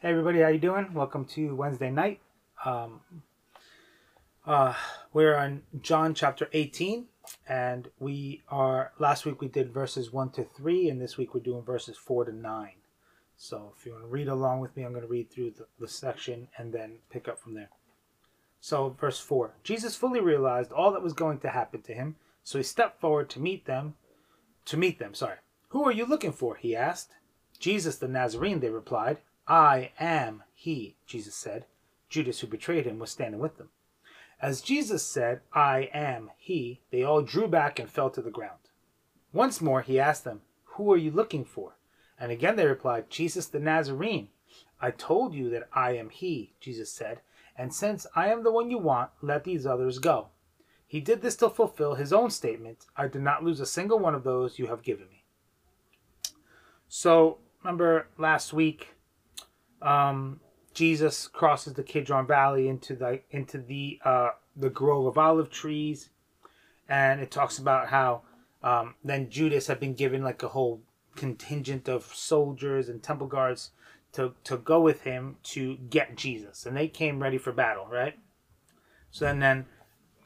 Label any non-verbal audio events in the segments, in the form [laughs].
Hey everybody, how you doing? Welcome to Wednesday night. Um, uh, we're on John chapter 18, and we are. Last week we did verses one to three, and this week we're doing verses four to nine. So if you want to read along with me, I'm going to read through the, the section and then pick up from there. So verse four: Jesus fully realized all that was going to happen to him, so he stepped forward to meet them. To meet them, sorry. Who are you looking for? He asked. Jesus the Nazarene, they replied. I am he, Jesus said. Judas, who betrayed him, was standing with them. As Jesus said, I am he, they all drew back and fell to the ground. Once more he asked them, Who are you looking for? And again they replied, Jesus the Nazarene. I told you that I am he, Jesus said, and since I am the one you want, let these others go. He did this to fulfill his own statement I did not lose a single one of those you have given me. So, remember last week, um, Jesus crosses the Kidron Valley into the into the uh, the grove of olive trees, and it talks about how um, then Judas had been given like a whole contingent of soldiers and temple guards to to go with him to get Jesus, and they came ready for battle, right? So then, then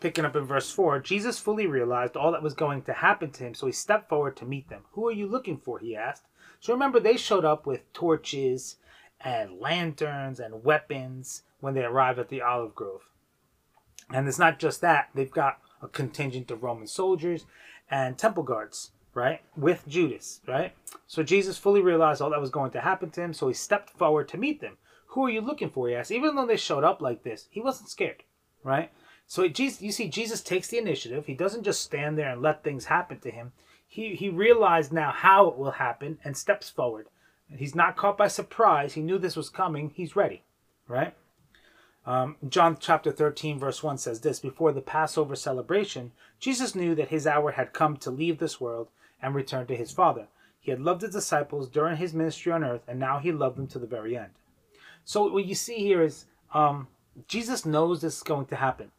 picking up in verse four, Jesus fully realized all that was going to happen to him, so he stepped forward to meet them. Who are you looking for? He asked. So remember, they showed up with torches and lanterns and weapons when they arrive at the olive grove. And it's not just that, they've got a contingent of Roman soldiers and temple guards, right? With Judas, right? So Jesus fully realized all that was going to happen to him, so he stepped forward to meet them. Who are you looking for? He asked. Even though they showed up like this, he wasn't scared, right? So Jesus, you see, Jesus takes the initiative. He doesn't just stand there and let things happen to him. He, he realized now how it will happen and steps forward. He's not caught by surprise. He knew this was coming. He's ready, right? Um, John chapter 13, verse 1 says this Before the Passover celebration, Jesus knew that his hour had come to leave this world and return to his Father. He had loved his disciples during his ministry on earth, and now he loved them to the very end. So, what you see here is um, Jesus knows this is going to happen.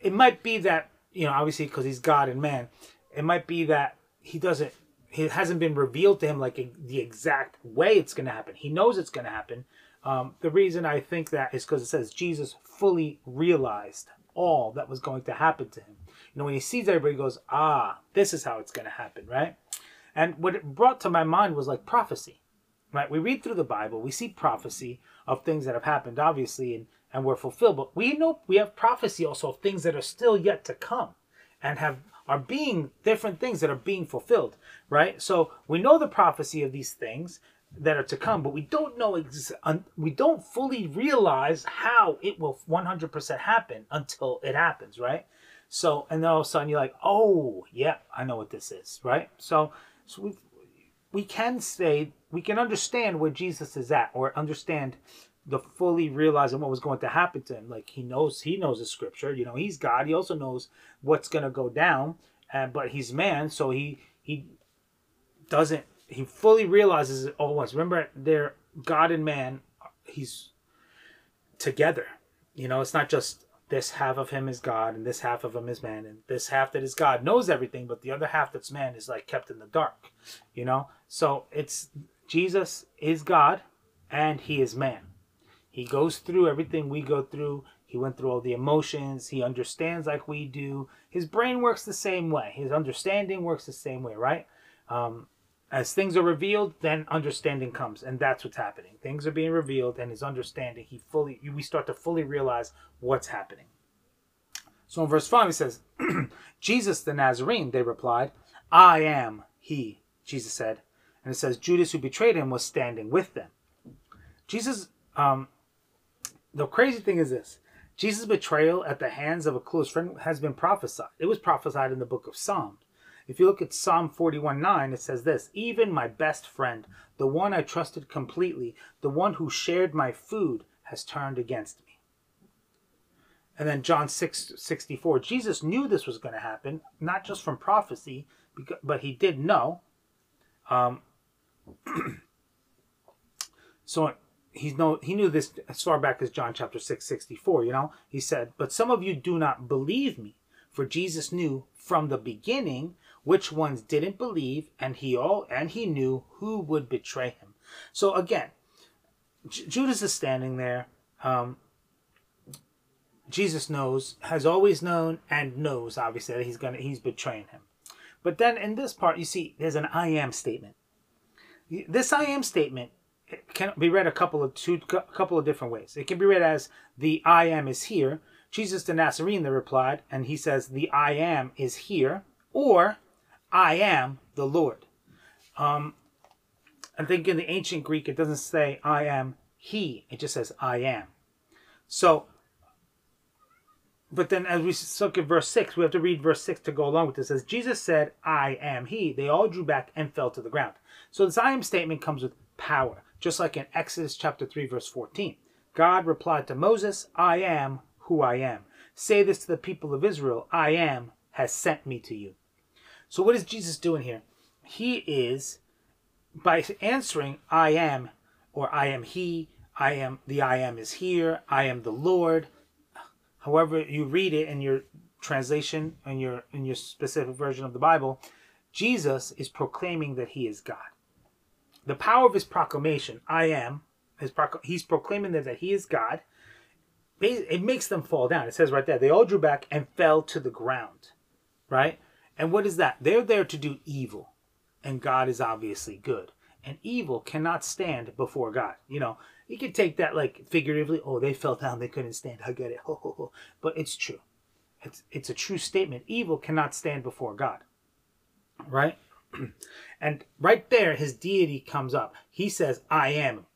It might be that, you know, obviously because he's God and man, it might be that he doesn't hasn't been revealed to him like the exact way it's going to happen. He knows it's going to happen. Um, the reason I think that is because it says Jesus fully realized all that was going to happen to him. You know, when he sees everybody, he goes, ah, this is how it's going to happen, right? And what it brought to my mind was like prophecy, right? We read through the Bible, we see prophecy of things that have happened, obviously, and, and were fulfilled. But we know we have prophecy also of things that are still yet to come and have are being different things that are being fulfilled, right? So we know the prophecy of these things that are to come, but we don't know we don't fully realize how it will 100% happen until it happens, right? So and then all of a sudden you're like, oh yeah, I know what this is, right? So so we we can say we can understand where Jesus is at, or understand the fully realizing what was going to happen to him. Like he knows he knows the scripture. You know, he's God. He also knows what's going to go down. And but he's man, so he he doesn't he fully realizes it all at once. Remember, they're God and man. He's together. You know, it's not just this half of him is God and this half of him is man, and this half that is God knows everything, but the other half that's man is like kept in the dark. You know, so it's Jesus is God and he is man he goes through everything we go through. He went through all the emotions. He understands like we do. His brain works the same way. His understanding works the same way, right? Um, as things are revealed, then understanding comes, and that's what's happening. Things are being revealed, and his understanding, he fully, we start to fully realize what's happening. So in verse five, he says, [clears throat] "Jesus the Nazarene," they replied, "I am he." Jesus said, and it says Judas, who betrayed him, was standing with them. Jesus um, the crazy thing is this Jesus' betrayal at the hands of a close friend has been prophesied. It was prophesied in the book of Psalms. If you look at Psalm 41 9, it says this Even my best friend, the one I trusted completely, the one who shared my food, has turned against me. And then John 6 64, Jesus knew this was going to happen, not just from prophecy, but he did know. Um, [clears throat] so he's no he knew this as far back as John chapter 6 64 you know he said but some of you do not believe me for Jesus knew from the beginning which ones didn't believe and he all and he knew who would betray him so again J- Judas is standing there. Um, Jesus knows, has always known, and knows obviously that he's gonna he's betraying him. But then in this part, you see, there's an I am statement. This I am statement can be read a couple of two a couple of different ways. It can be read as the I am is here. Jesus the Nazarene they replied, and he says the I am is here, or I am the Lord. Um, I think in the ancient Greek it doesn't say I am he; it just says I am. So but then as we look at verse 6, we have to read verse 6 to go along with this. As Jesus said, I am he, they all drew back and fell to the ground. So this I am statement comes with power, just like in Exodus chapter 3, verse 14. God replied to Moses, I am who I am. Say this to the people of Israel, I am has sent me to you. So what is Jesus doing here? He is, by answering, I am, or I am he, I am, the I am is here, I am the Lord, however you read it in your translation in your in your specific version of the Bible, Jesus is proclaiming that he is God. The power of his proclamation, I am, his he's proclaiming that, that he is God. It makes them fall down. It says right there, they all drew back and fell to the ground. Right? And what is that? They're there to do evil. And God is obviously good. And evil cannot stand before God. You know, you could take that like figuratively. Oh, they fell down, they couldn't stand. I get it. [laughs] Ho, ho, ho. But it's true. It's it's a true statement. Evil cannot stand before God. Right? [clears throat] and right there, his deity comes up. He says, "I am."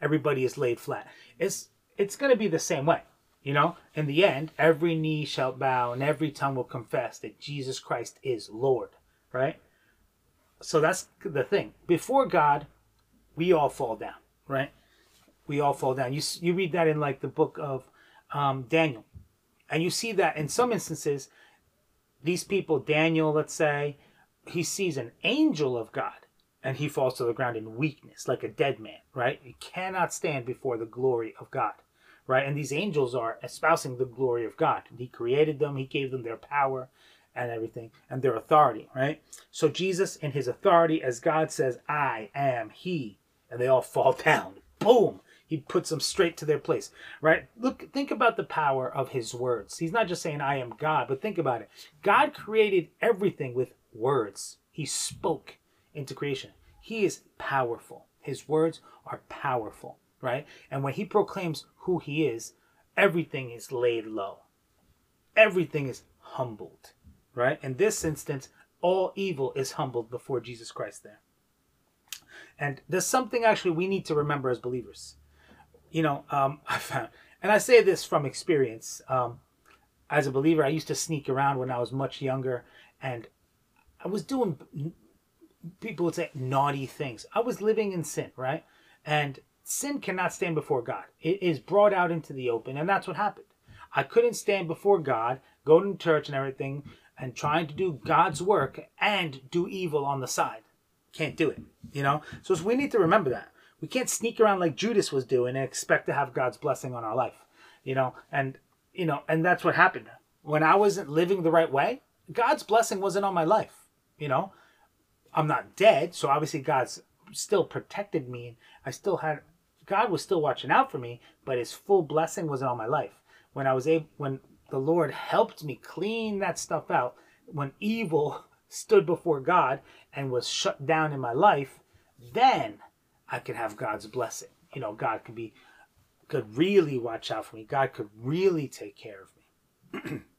Everybody is laid flat. It's it's going to be the same way. You know, in the end, every knee shall bow and every tongue will confess that Jesus Christ is Lord. Right? So that's the thing. Before God, we all fall down. Right? we all fall down. You you read that in like the book of um, Daniel, and you see that in some instances, these people, Daniel, let's say, he sees an angel of God, and he falls to the ground in weakness, like a dead man. Right? He cannot stand before the glory of God. Right? And these angels are espousing the glory of God. He created them. He gave them their power and everything and their authority. Right? So Jesus, in his authority, as God says, "I am He," and they all fall [laughs] down. Boom he puts them straight to their place, right? Look, think about the power of his words. He's not just saying, I am God, but think about it. God created everything with words, he spoke into creation. He is powerful. His words are powerful, right? And when he proclaims who he is, everything is laid low, everything is humbled, right? In this instance, all evil is humbled before Jesus Christ there. And there's something actually we need to remember as believers you know, um, [laughs] I found, and I say this from experience. Um, as a believer, I used to sneak around when I was much younger, and I was doing, people would say, naughty things. I was living in sin, right? And sin cannot stand before God. It is brought out into the open, and that's what happened. I couldn't stand before God, go to church and everything, and trying to do God's work and do evil on the side. Can't do it, you know? So we need to remember that. We can't sneak around like Judas was doing and expect to have God's blessing on our life, you know. And you know, and that's what happened when I wasn't living the right way. God's blessing wasn't on my life, you know. I'm not dead, so obviously God's still protected me. I still had God was still watching out for me, but His full blessing wasn't on my life. When I was able, when the Lord helped me clean that stuff out, when evil [laughs] stood before God and was shut down in my life, then I could have God's blessing. You know, God could be could really watch out for me. God could really take care of me. [clears throat]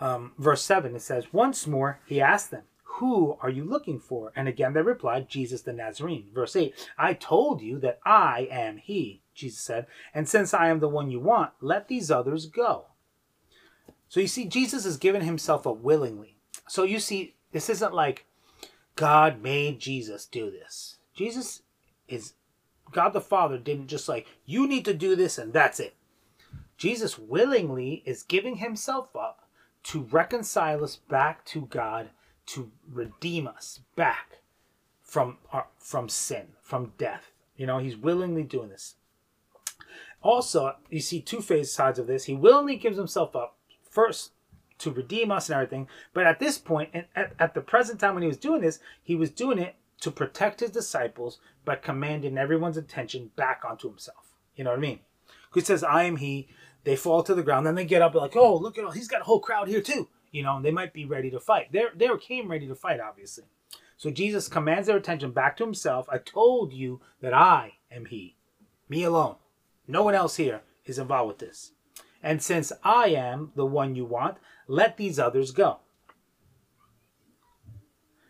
um, verse 7 it says, Once more he asked them, Who are you looking for? And again they replied, Jesus the Nazarene. Verse 8 I told you that I am he, Jesus said, and since I am the one you want, let these others go. So you see, Jesus has given himself up willingly. So you see, this isn't like God made Jesus do this. Jesus is God the Father didn't just like, you need to do this and that's it. Jesus willingly is giving himself up to reconcile us back to God, to redeem us back from our, from sin, from death. You know, he's willingly doing this. Also, you see two phase sides of this. He willingly gives himself up first to redeem us and everything. But at this point, and at, at the present time when he was doing this, he was doing it to protect his disciples by commanding everyone's attention back onto himself. You know what I mean? He says, I am he. They fall to the ground. Then they get up like, oh, look at all, he's got a whole crowd here too. You know, they might be ready to fight. They they came ready to fight, obviously. So Jesus commands their attention back to himself. I told you that I am he. Me alone. No one else here is involved with this. And since I am the one you want, let these others go.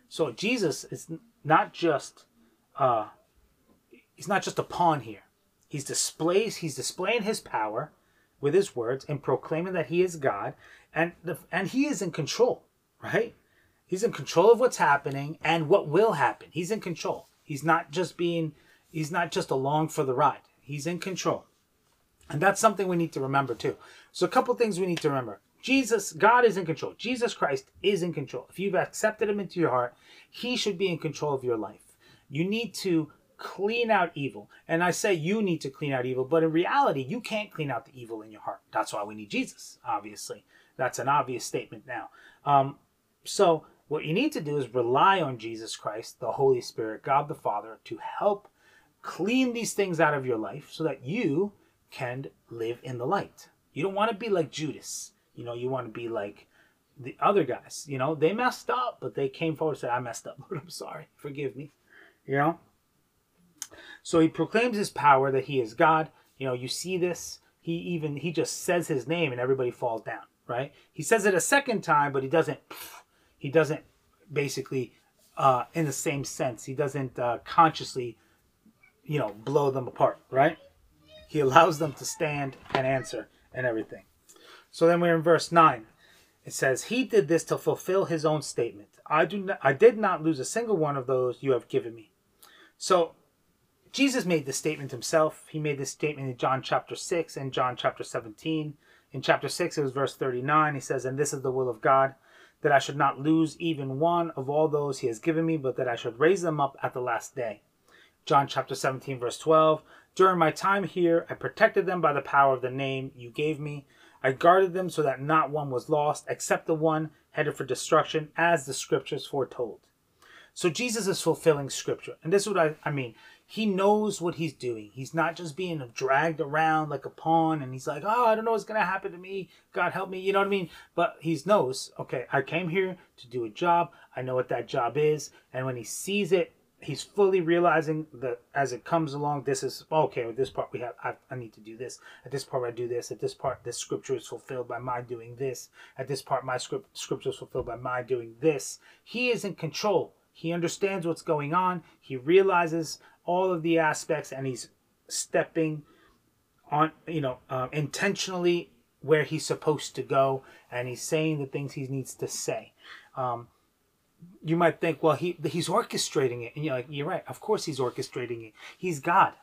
So Jesus is not just uh, he's not just a pawn here. He's displays he's displaying his power with his words and proclaiming that he is God and the, and he is in control, right? He's in control of what's happening and what will happen. He's in control. He's not just being he's not just along for the ride. He's in control. And that's something we need to remember too. So a couple things we need to remember. Jesus, God is in control. Jesus Christ is in control. If you've accepted him into your heart, he should be in control of your life. You need to clean out evil. And I say you need to clean out evil, but in reality, you can't clean out the evil in your heart. That's why we need Jesus, obviously. That's an obvious statement now. Um, so, what you need to do is rely on Jesus Christ, the Holy Spirit, God the Father, to help clean these things out of your life so that you can live in the light. You don't want to be like Judas. You know, you want to be like the other guys. You know, they messed up, but they came forward and said, I messed up. Lord, [laughs] I'm sorry. Forgive me. You know? So he proclaims his power that he is God. You know, you see this. He even he just says his name and everybody falls down, right? He says it a second time, but he doesn't he doesn't basically uh in the same sense. He doesn't uh consciously you know, blow them apart, right? He allows them to stand and answer and everything. So then we're in verse 9. It says, He did this to fulfill his own statement. I do not, I did not lose a single one of those you have given me. So Jesus made this statement himself. He made this statement in John chapter 6 and John chapter 17. In chapter 6, it was verse 39. He says, And this is the will of God, that I should not lose even one of all those he has given me, but that I should raise them up at the last day. John chapter 17, verse 12. During my time here, I protected them by the power of the name you gave me. I guarded them so that not one was lost, except the one headed for destruction, as the scriptures foretold. So Jesus is fulfilling scripture. And this is what I, I mean. He knows what he's doing. He's not just being dragged around like a pawn and he's like, oh, I don't know what's going to happen to me. God help me. You know what I mean? But he knows, okay, I came here to do a job. I know what that job is. And when he sees it, he's fully realizing that as it comes along, this is okay. With this part, we have I, I, need to do this. At this part, I do this. At this part, this scripture is fulfilled by my doing this. At this part, my script scripture is fulfilled by my doing this. He is in control. He understands what's going on. He realizes all of the aspects, and he's stepping on, you know, uh, intentionally where he's supposed to go, and he's saying the things he needs to say. Um, you might think, well, he he's orchestrating it, and you're like, you're right. Of course, he's orchestrating it. He's God.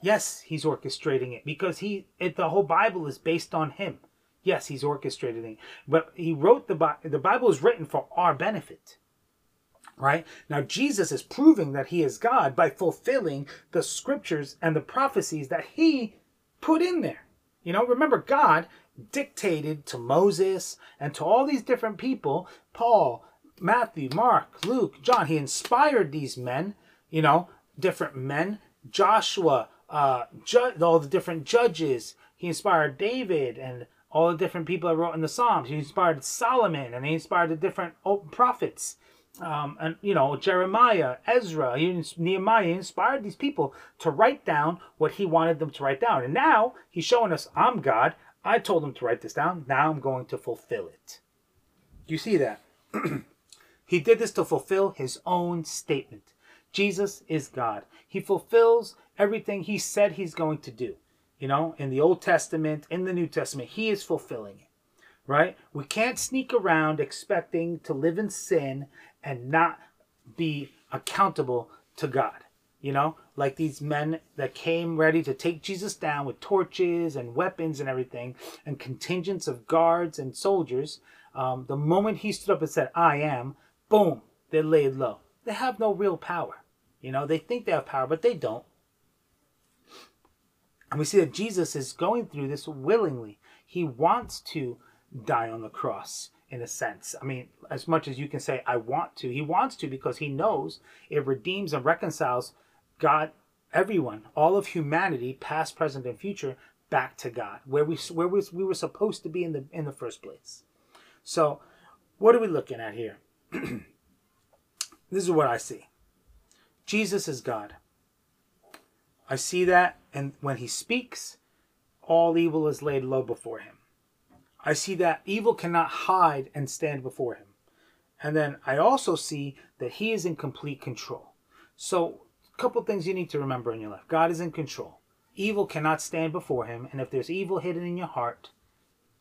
Yes, he's orchestrating it because he it, the whole Bible is based on him. Yes, he's orchestrating it, but he wrote the Bible. The Bible is written for our benefit. Right now, Jesus is proving that he is God by fulfilling the scriptures and the prophecies that he put in there. You know, remember, God dictated to Moses and to all these different people, Paul, Matthew, Mark, Luke, John. He inspired these men, you know, different men. Joshua, uh, ju- all the different judges. He inspired David and all the different people that wrote in the Psalms. He inspired Solomon and he inspired the different prophets. Um, and you know Jeremiah, Ezra, Nehemiah inspired these people to write down what he wanted them to write down. And now he's showing us, I'm God. I told them to write this down. Now I'm going to fulfill it. You see that? [clears throat] He did this to fulfill his own statement. Jesus is God. He fulfills everything he said he's going to do. You know, in the Old Testament, in the New Testament, he is fulfilling it. Right? We can't sneak around expecting to live in sin and not be accountable to God. You know, like these men that came ready to take Jesus down with torches and weapons and everything, and contingents of guards and soldiers. Um, the moment he stood up and said, I am, boom, they're laid low. They have no real power. You know, they think they have power, but they don't. And we see that Jesus is going through this willingly. He wants to die on the cross. In a sense. I mean, as much as you can say, I want to, he wants to because he knows it redeems and reconciles God, everyone, all of humanity, past, present, and future, back to God, where we where we, we were supposed to be in the in the first place. So, what are we looking at here? [clears throat] this is what I see. Jesus is God. I see that, and when he speaks, all evil is laid low before him. I see that evil cannot hide and stand before him. And then I also see that he is in complete control. So, a couple things you need to remember in your life God is in control. Evil cannot stand before him. And if there's evil hidden in your heart,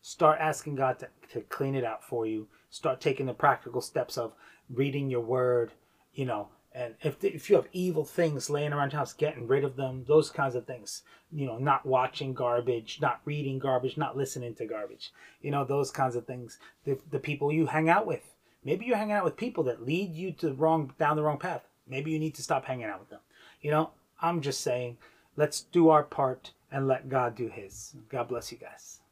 start asking God to, to clean it out for you. Start taking the practical steps of reading your word, you know, and if, if you have evil things laying around your house, getting rid of them, those kinds of things. You know, not watching garbage, not reading garbage, not listening to garbage. You know, those kinds of things. The, the people you hang out with. Maybe you're hanging out with people that lead you to wrong down the wrong path. Maybe you need to stop hanging out with them. You know, I'm just saying, let's do our part and let God do His. God bless you guys.